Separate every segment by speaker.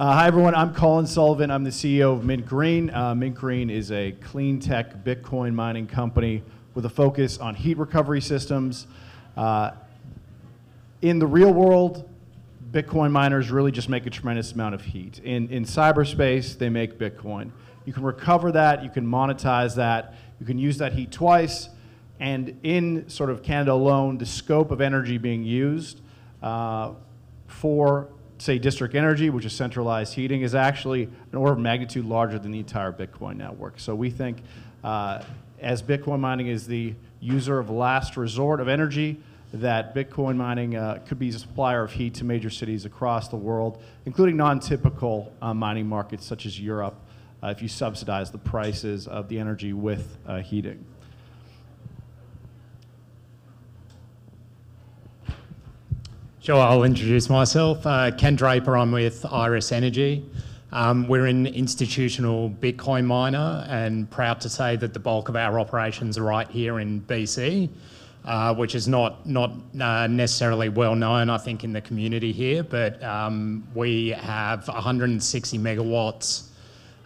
Speaker 1: Uh, hi, everyone. I'm Colin Sullivan. I'm the CEO of Mint Green. Uh, Mint Green is a clean tech Bitcoin mining company with a focus on heat recovery systems. Uh, in the real world, Bitcoin miners really just make a tremendous amount of heat. In, in cyberspace, they make Bitcoin. You can recover that, you can monetize that, you can use that heat twice, and in sort of Canada alone, the scope of energy being used uh, for, say, district energy, which is centralized heating, is actually an order of magnitude larger than the entire Bitcoin network. So we think uh, as Bitcoin mining is the user of last resort of energy, that Bitcoin mining uh, could be a supplier of heat to major cities across the world, including non-typical uh, mining markets such as Europe, uh, if you subsidize the prices of the energy with uh, heating.
Speaker 2: Sure, I'll introduce myself. Uh, Kent Draper, I'm with Iris Energy. Um, we're an institutional Bitcoin miner and proud to say that the bulk of our operations are right here in BC, uh, which is not, not uh, necessarily well known, I think, in the community here, but um, we have 160 megawatts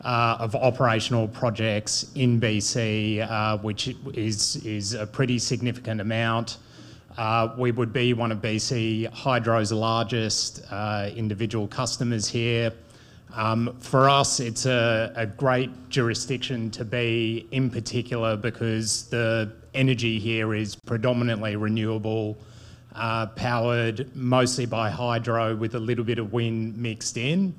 Speaker 2: uh, of operational projects in BC, uh, which is, is a pretty significant amount. Uh, we would be one of BC Hydro's largest uh, individual customers here. Um, for us, it's a, a, great jurisdiction to be in particular because the energy here is predominantly renewable, uh, powered mostly by hydro with a little bit of wind mixed in.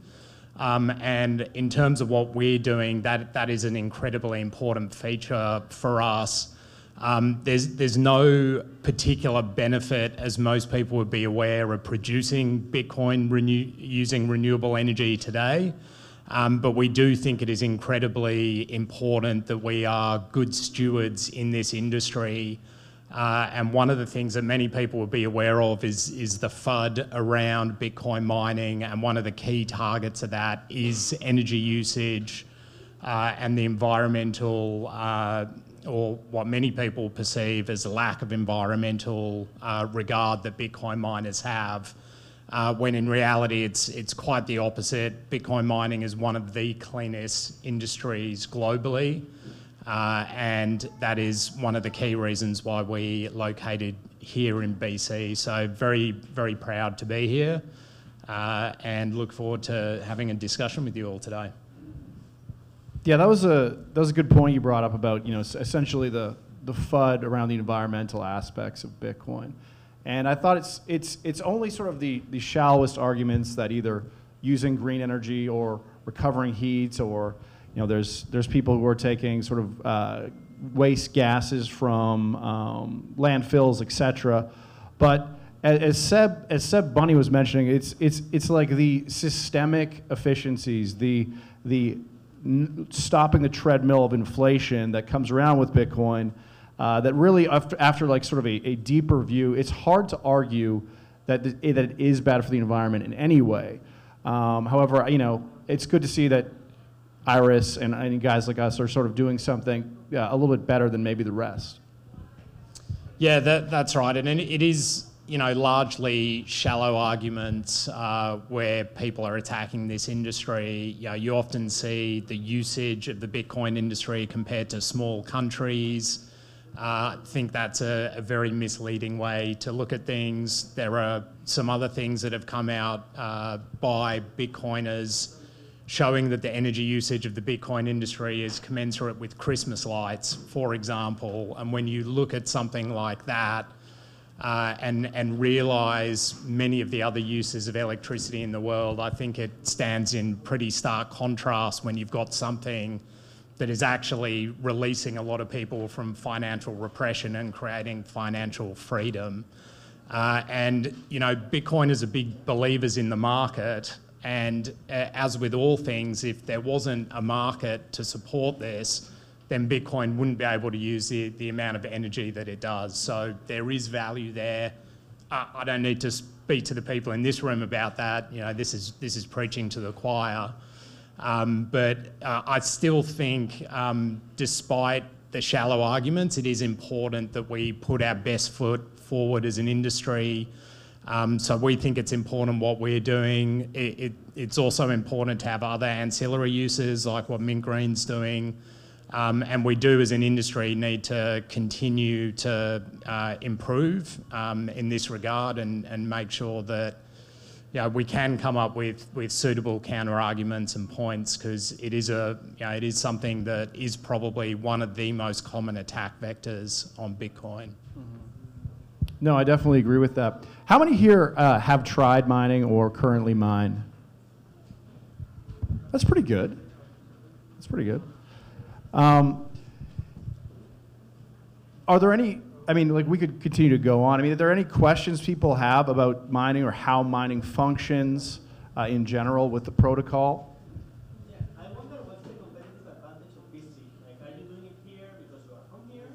Speaker 2: Um, and in terms of what we're doing, that, that is an incredibly important feature for us. Um, there's, there's no particular benefit, as most people would be aware, of producing Bitcoin renew, using renewable energy today. Um, but we do think it is incredibly important that we are good stewards in this industry. Uh, and one of the things that many people will be aware of is, is the FUD around Bitcoin mining. And one of the key targets of that is energy usage uh, and the environmental uh, or what many people perceive as a lack of environmental uh, regard that Bitcoin miners have, uh, when in reality it's, it's quite the opposite. Bitcoin mining is one of the cleanest industries globally, uh, and that is one of the key reasons why we located here in BC. So very, very proud to be here uh, and look forward to having a discussion with you all today.
Speaker 1: Yeah, that was a that was a good point you brought up about you know essentially the the FUD around the environmental aspects of Bitcoin, and I thought it's it's it's only sort of the the shallowest arguments that either using green energy or recovering heat or you know there's there's people who are taking sort of uh, waste gases from um, landfills, etc. But as Seb as Seb Bunny was mentioning, it's it's it's like the systemic efficiencies, the the stopping the treadmill of inflation that comes around with Bitcoin. Uh, that really, after, after, like sort of a, a, deeper view, it's hard to argue that, that it is bad for the environment in any way. Um, however, you know, it's good to see that Iris and, and guys like us are sort of doing something uh, a little bit better than maybe the rest.
Speaker 2: Yeah, that, that's right, and it is you know, largely shallow arguments uh, where people are attacking this industry. You, know, you often see the usage of the Bitcoin industry compared to small countries. Uh, I think that's a, a, very misleading way to look at things. There are some other things that have come out uh, by Bitcoiners showing that the energy usage of the Bitcoin industry is commensurate with Christmas lights, for example. And when you look at something like that, uh, and, and realise many of the other uses of electricity in the world, I think it stands in pretty stark contrast when you've got something that is actually releasing a lot of people from financial repression and creating financial freedom. Uh, and, you know, Bitcoiners are big believers in the market. And uh, as with all things, if there wasn't a market to support this, then Bitcoin wouldn't be able to use the, the amount of energy that it does. So there is value there. Uh, I don't need to speak to the people in this room about that. You know, this is this is preaching to the choir. Um, but uh, I still think, um, despite the shallow arguments, it is important that we put our best foot forward as an industry. Um, so we think it's important what we're doing. It, it, it's also important to have other ancillary uses like what Mint Green's doing. Um, and we do as an industry need to continue to uh, improve um, in this regard and, and make sure that know, we can come up with, with suitable counter arguments and points because it is a it is something that is probably one of the most common attack vectors on Bitcoin.
Speaker 1: No, I definitely agree with that. How many here uh, have tried mining or currently mine? That's pretty good. That's pretty good. Um, are there any? I mean, like we could continue to go on. I mean, are there any questions people have about mining or how mining functions uh, in general with the protocol?
Speaker 3: Yeah, I wonder what's the competitive advantage of BC? Like, are you doing it here because you are from here?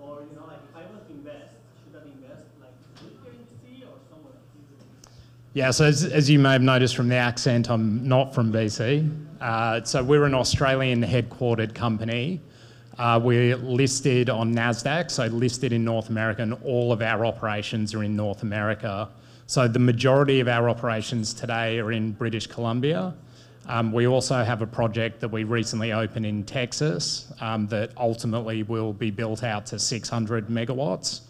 Speaker 3: Or, you know, like, if I want to invest, should I invest, like, do it here in BC or somewhere else?
Speaker 2: Yeah, so as, as you may have noticed from the accent, I'm not from BC. Uh, so we're an Australian headquartered company. Uh, we're listed on NASDAQ, so listed in North America, and all of our operations are in North America. So the majority of our operations today are in British Columbia. Um, we also have a project that we recently opened in Texas um, that ultimately will be built out to 600 megawatts.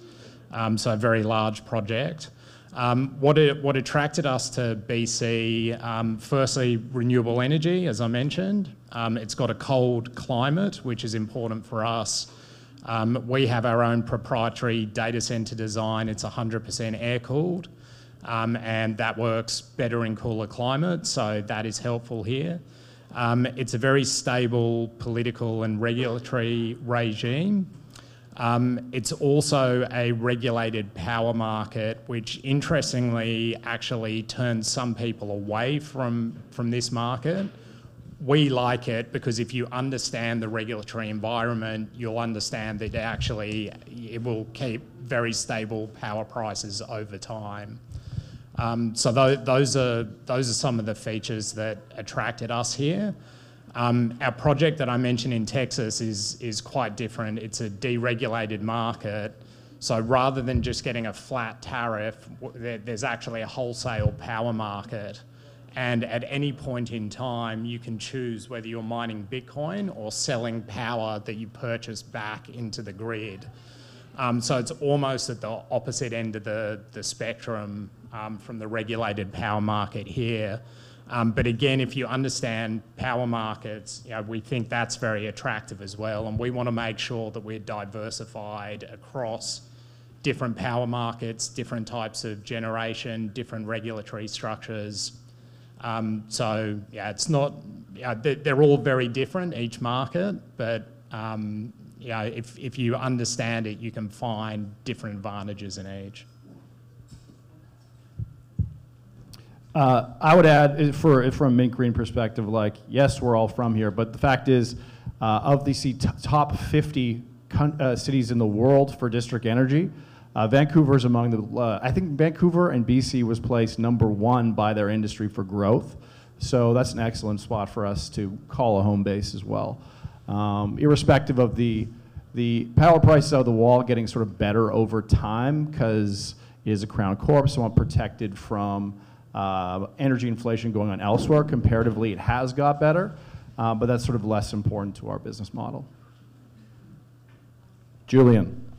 Speaker 2: Um, so a very large project. Um, what, it, what attracted us to BC, um, firstly, renewable energy, as I mentioned. Um, it's got a cold climate, which is important for us. Um, we have our own proprietary data center design. It's 100% air cooled, um, and that works better in cooler climates, so that is helpful here. Um, it's a very stable political and regulatory regime. Um, it's also a regulated power market, which interestingly actually turns some people away from, from this market. We like it because if you understand the regulatory environment, you'll understand that actually it will keep very stable power prices over time. Um, so th- those are those are some of the features that attracted us here. Um, our project that I mentioned in Texas is, is quite different. It's a deregulated market. So rather than just getting a flat tariff, there, there's actually a wholesale power market. And at any point in time, you can choose whether you're mining Bitcoin or selling power that you purchase back into the grid. Um, so it's almost at the opposite end of the, the spectrum um, from the regulated power market here. Um, but again, if you understand power markets, you know, we think that's very attractive as well. And we want to make sure that we're diversified across different power markets, different types of generation, different regulatory structures. Um, so yeah, it's not, yeah, they're, they're, all very different, each market, but um, yeah, if, if you understand it, you can find different advantages in each.
Speaker 1: Uh, I would add, uh, for from a Mint Green perspective, like yes, we're all from here, but the fact is, uh, of the top 50 con- uh, cities in the world for district energy, uh, Vancouver is among the. Uh, I think Vancouver and BC was placed number one by their industry for growth, so that's an excellent spot for us to call a home base as well. Um, irrespective of the the power prices out of the wall getting sort of better over time because it is a crown corp, so I'm protected from uh, energy inflation going on elsewhere. Comparatively, it has got better, uh, but that's sort of less important to our business model. Julian.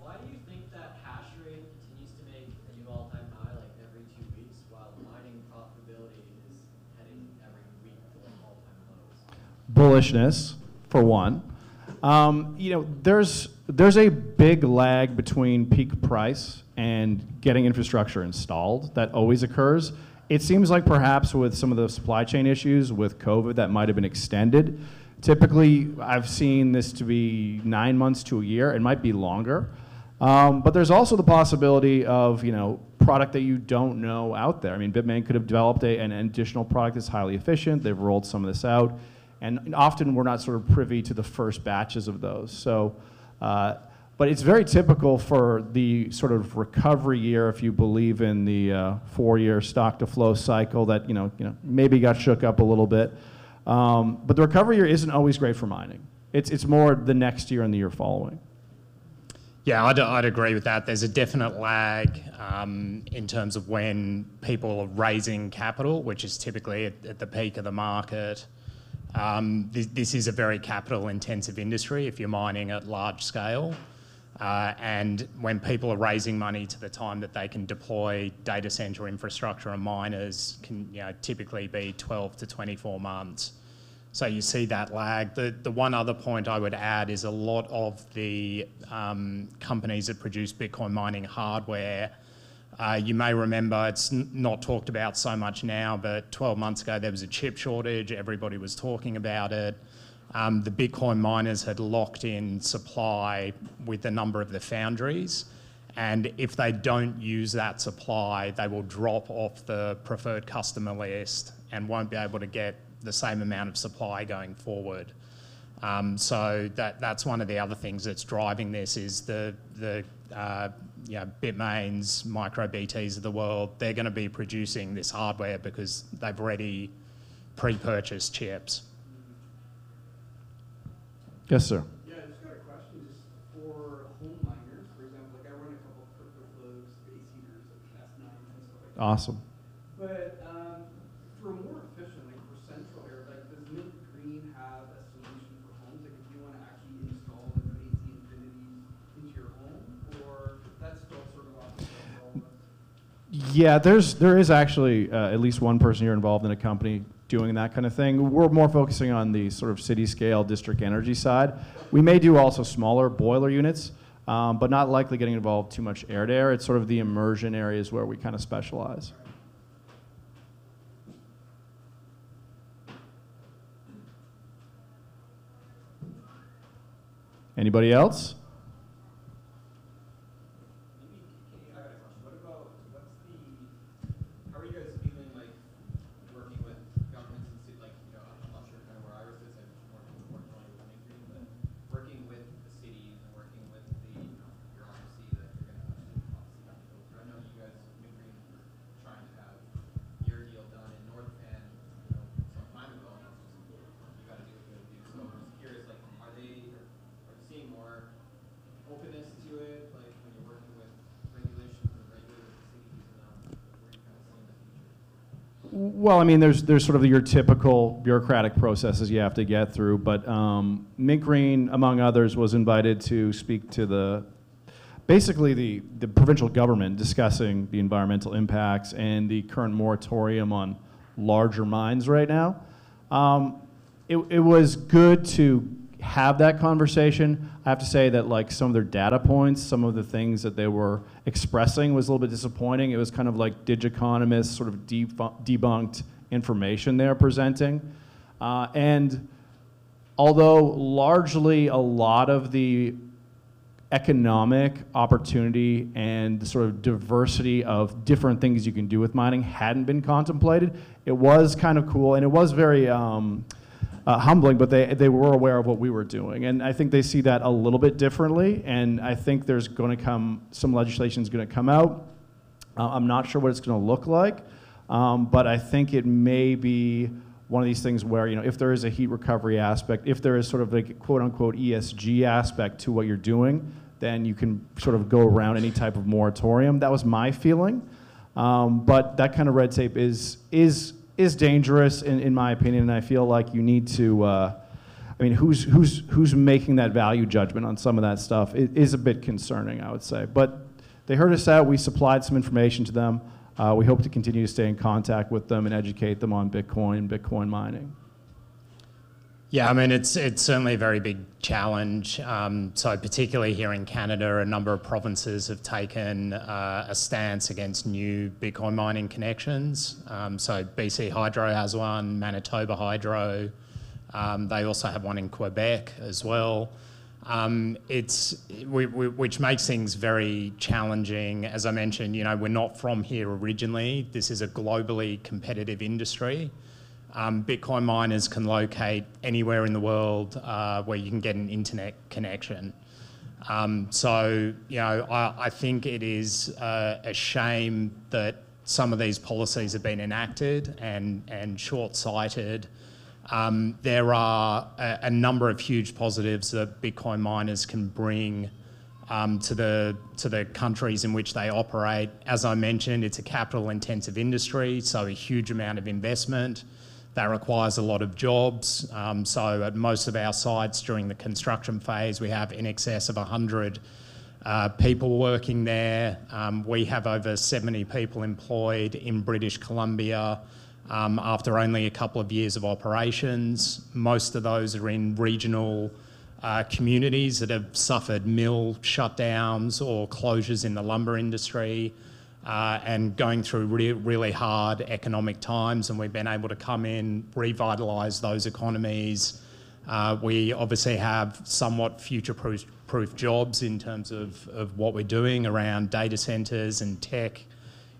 Speaker 4: Why do you think that hash rate continues to make a new all-time high like every two weeks, while mining profitability is heading every week to like all-time lows?
Speaker 1: Bullishness, for one. Um, you know, there's there's a big lag between peak price and getting infrastructure installed. That always occurs. It seems like perhaps with some of the supply chain issues with COVID, that might have been extended. Typically, I've seen this to be nine months to a year. It might be longer. Um, but there's also the possibility of, you know, product that you don't know out there. I mean, Bitmain could have developed a, an additional product that's highly efficient. They've rolled some of this out. And often we're not sort of privy to the first batches of those. So, uh, but it's very typical for the sort of recovery year, if you believe in the uh, four-year stock to flow cycle that you know, you know maybe got shook up a little bit. Um, but the recovery year isn't always great for mining. It's, it's more the next year and the year following.
Speaker 2: Yeah, I'd, I'd agree with that. There's a definite lag um, in terms of when people are raising capital, which is typically at, at the peak of the market. Um, this, this is a very capital intensive industry if you're mining at large scale. Uh, and when people are raising money to the time that they can deploy data center infrastructure and miners can you know, typically be 12 to 24 months. So you see that lag. The, the one other point I would add is a lot of the um, companies that produce Bitcoin mining hardware, uh, you may remember it's not talked about so much now, but 12 months ago there was a chip shortage, everybody was talking about it. Um, the Bitcoin miners had locked in supply with a number of the foundries. And if they don't use that supply, they will drop off the preferred customer list and won't be able to get the same amount of supply going forward. Um, so that, that's one of the other things that's driving this is the, the uh, you know, Bitmains, MicroBTs of the world, they're going to be producing this hardware because they've already pre-purchased chips.
Speaker 1: Yes, sir.
Speaker 5: Yeah, I just got a question just for home miners, for example, like I run a couple of CryptoFlow space heaters at S9 and stuff like that.
Speaker 1: Awesome.
Speaker 5: But um, for more efficient, like for central air, like does Mint Green have a solution for homes? Like if you want to actually install like an AT Infinities into your home, or that's still sort of off the shelf for all of us?
Speaker 1: Yeah, there's there is actually uh, at least one person here involved in a company doing that kind of thing. We're more focusing on the sort of city scale district energy side. We may do also smaller boiler units, um, but not likely getting involved too much air to air. It's sort of the immersion areas where we kind of specialize. Anybody else?
Speaker 6: Maybe, I got a question. What about, what's the, how are you guys feeling like working with governments and city, like, you know, I'm not sure kind of where Iris is, I'm working more jointly with Main but working with the cities and working with the bureaucracy that you're gonna have to obviously have to go through. I know you guys, Mint Green, were trying to have your deal done in North Van, you know, some time ago, and it's just, you gotta do what you gotta do. So I'm just curious, like, are they, are you seeing more openness to it, like when you're working with regulations and regulators and cities, and um, where you kind of seeing the future?
Speaker 1: Well, I mean, there's there's sort of your typical bureaucratic processes you have to get through, but um, Mint Green, among others, was invited to speak to the basically the the provincial government discussing the environmental impacts and the current moratorium on larger mines right now. Um, it, it was good to have that conversation. I have to say that like some of their data points, some of the things that they were expressing was a little bit disappointing. It was kind of like Digiconomist's sort of debunked information they're presenting. Uh, and although largely a lot of the economic opportunity and the sort of diversity of different things you can do with mining hadn't been contemplated. It was kind of cool, and it was very um, uh, humbling, but they, they were aware of what we were doing. And I think they see that a little bit differently, and I think there's going to come, some legislation is going to come out. Uh, I'm not sure what it's going to look like, um, but I think it may be one of these things where, you know, if there is a heat recovery aspect, if there is sort of like quote unquote ESG aspect to what you're doing, then you can sort of go around any type of moratorium. That was my feeling. Um, but that kind of red tape is, is, is dangerous, in, in my opinion, and I feel like you need to. Uh, I mean, who's, who's, who's making that value judgment on some of that stuff It is a bit concerning, I would say. But they heard us out. We supplied some information to them. Uh, we hope to continue to stay in contact with them and educate them on Bitcoin Bitcoin mining.
Speaker 2: Yeah, I mean, it's, it's certainly a very big challenge. Um, so, particularly here in Canada, a number of provinces have taken uh, a stance against new Bitcoin mining connections. Um, so, BC Hydro has one, Manitoba Hydro. Um, they also have one in Quebec as well. Um, it's we, we, which makes things very challenging. As I mentioned, you know, we're not from here originally. This is a globally competitive industry. Um, Bitcoin miners can locate anywhere in the world uh, where you can get an internet connection. Um, so, you know, I, I think it is uh, a shame that some of these policies have been enacted and, and short sighted. Um, there are a, a, number of huge positives that Bitcoin miners can bring um, to the to the countries in which they operate. As I mentioned, it's a capital-intensive industry, so a huge amount of investment. That requires a lot of jobs. Um, so at most of our sites during the construction phase, we have in excess of 100 uh, people working there. Um, we have over 70 people employed in British Columbia um, after only a couple of years of operations. Most of those are in regional uh, communities that have suffered mill shutdowns or closures in the lumber industry uh, and going through re- really hard economic times. And we've been able to come in, revitalise those economies. Uh, we obviously have somewhat future proof jobs in terms of, of what we're doing around data centres and tech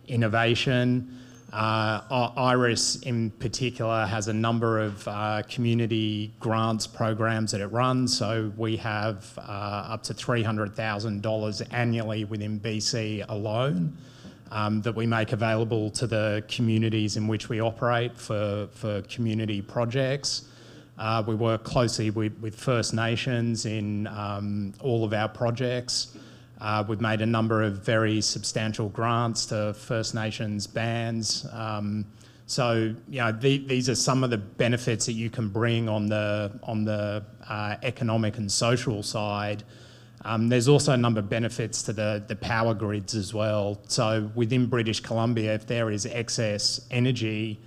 Speaker 2: innovation. Uh, Iris, in particular, has a number of uh, community grants programs that it runs. So we have uh, up to $300,000 annually within BC alone um, that we make available to the communities in which we operate for, for community projects. Uh, we work closely with, with First Nations in um, all of our projects. Uh, we've made a number of very substantial grants to First Nations bands. Um, so, you know, the, these are some of the benefits that you can bring on the on the uh, economic and social side. Um, there's also a number of benefits to the, the power grids as well. So within British Columbia, if there is excess energy,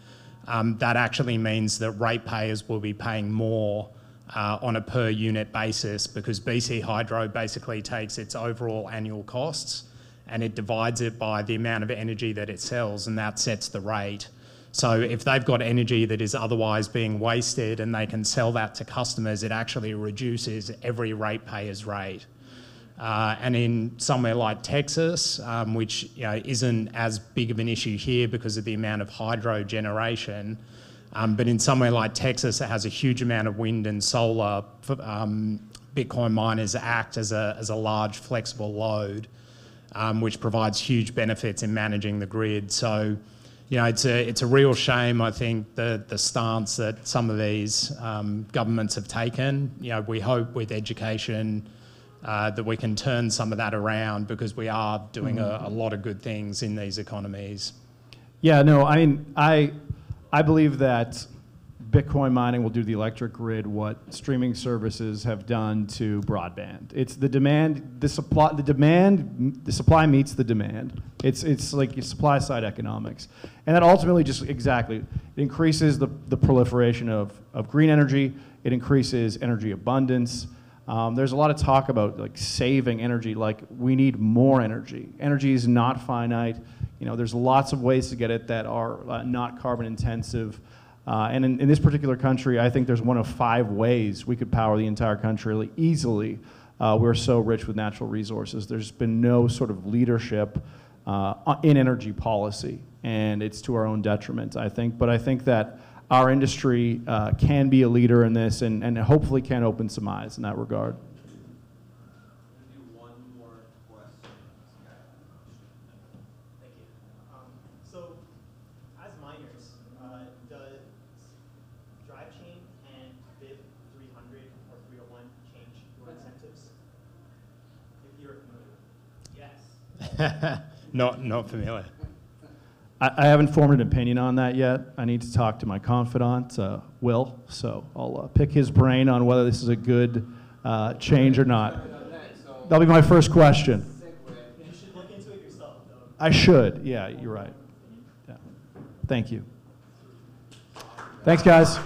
Speaker 2: um, that actually means that ratepayers will be paying more uh, on a per unit basis because BC Hydro basically takes its overall annual costs and it divides it by the amount of energy that it sells and that sets the rate. So if they've got energy that is otherwise being wasted and they can sell that to customers, it actually reduces every ratepayer's rate. Uh, and in somewhere like Texas, um, which you know, isn't as big of an issue here because of the amount of hydro generation, um, but in somewhere like Texas, it has a huge amount of wind and solar. Um, Bitcoin miners act as a, as a large flexible load, um, which provides huge benefits in managing the grid. So, you know, it's a, it's a real shame, I think, the, the stance that some of these um, governments have taken. You know, we hope with education, uh, that we can turn some of that around because we are doing a, a lot of good things in these economies.
Speaker 1: Yeah, no, I mean, I, I believe that Bitcoin mining will do the electric grid what streaming services have done to broadband. It's the demand, the supply, the demand, the supply meets the demand. It's, it's like supply side economics. And that ultimately just exactly, it increases the, the proliferation of, of green energy, it increases energy abundance. Um, there's a lot of talk about like saving energy, like we need more energy. Energy is not finite. You know, there's lots of ways to get it that are uh, not carbon intensive. Uh, and in, in, this particular country, I think there's one of five ways we could power the entire country easily. Uh, we're so rich with natural resources. There's been no sort of leadership uh, in energy policy, and it's to our own detriment, I think. But I think that our industry uh, can be a leader in this and, and hopefully can open some eyes in that regard.
Speaker 3: Thank you. So, as miners, does Drivechain and BIP 300 or 301 change your incentives? If you're familiar. Yes.
Speaker 2: not, not familiar.
Speaker 1: I, haven't formed an opinion on that yet. I need to talk to my confidant, uh, Will, so I'll uh, pick his brain on whether this is a good uh, change or not. That'll be my first question. I should. Yeah, you're right. Yeah. Thank you. Thanks, guys.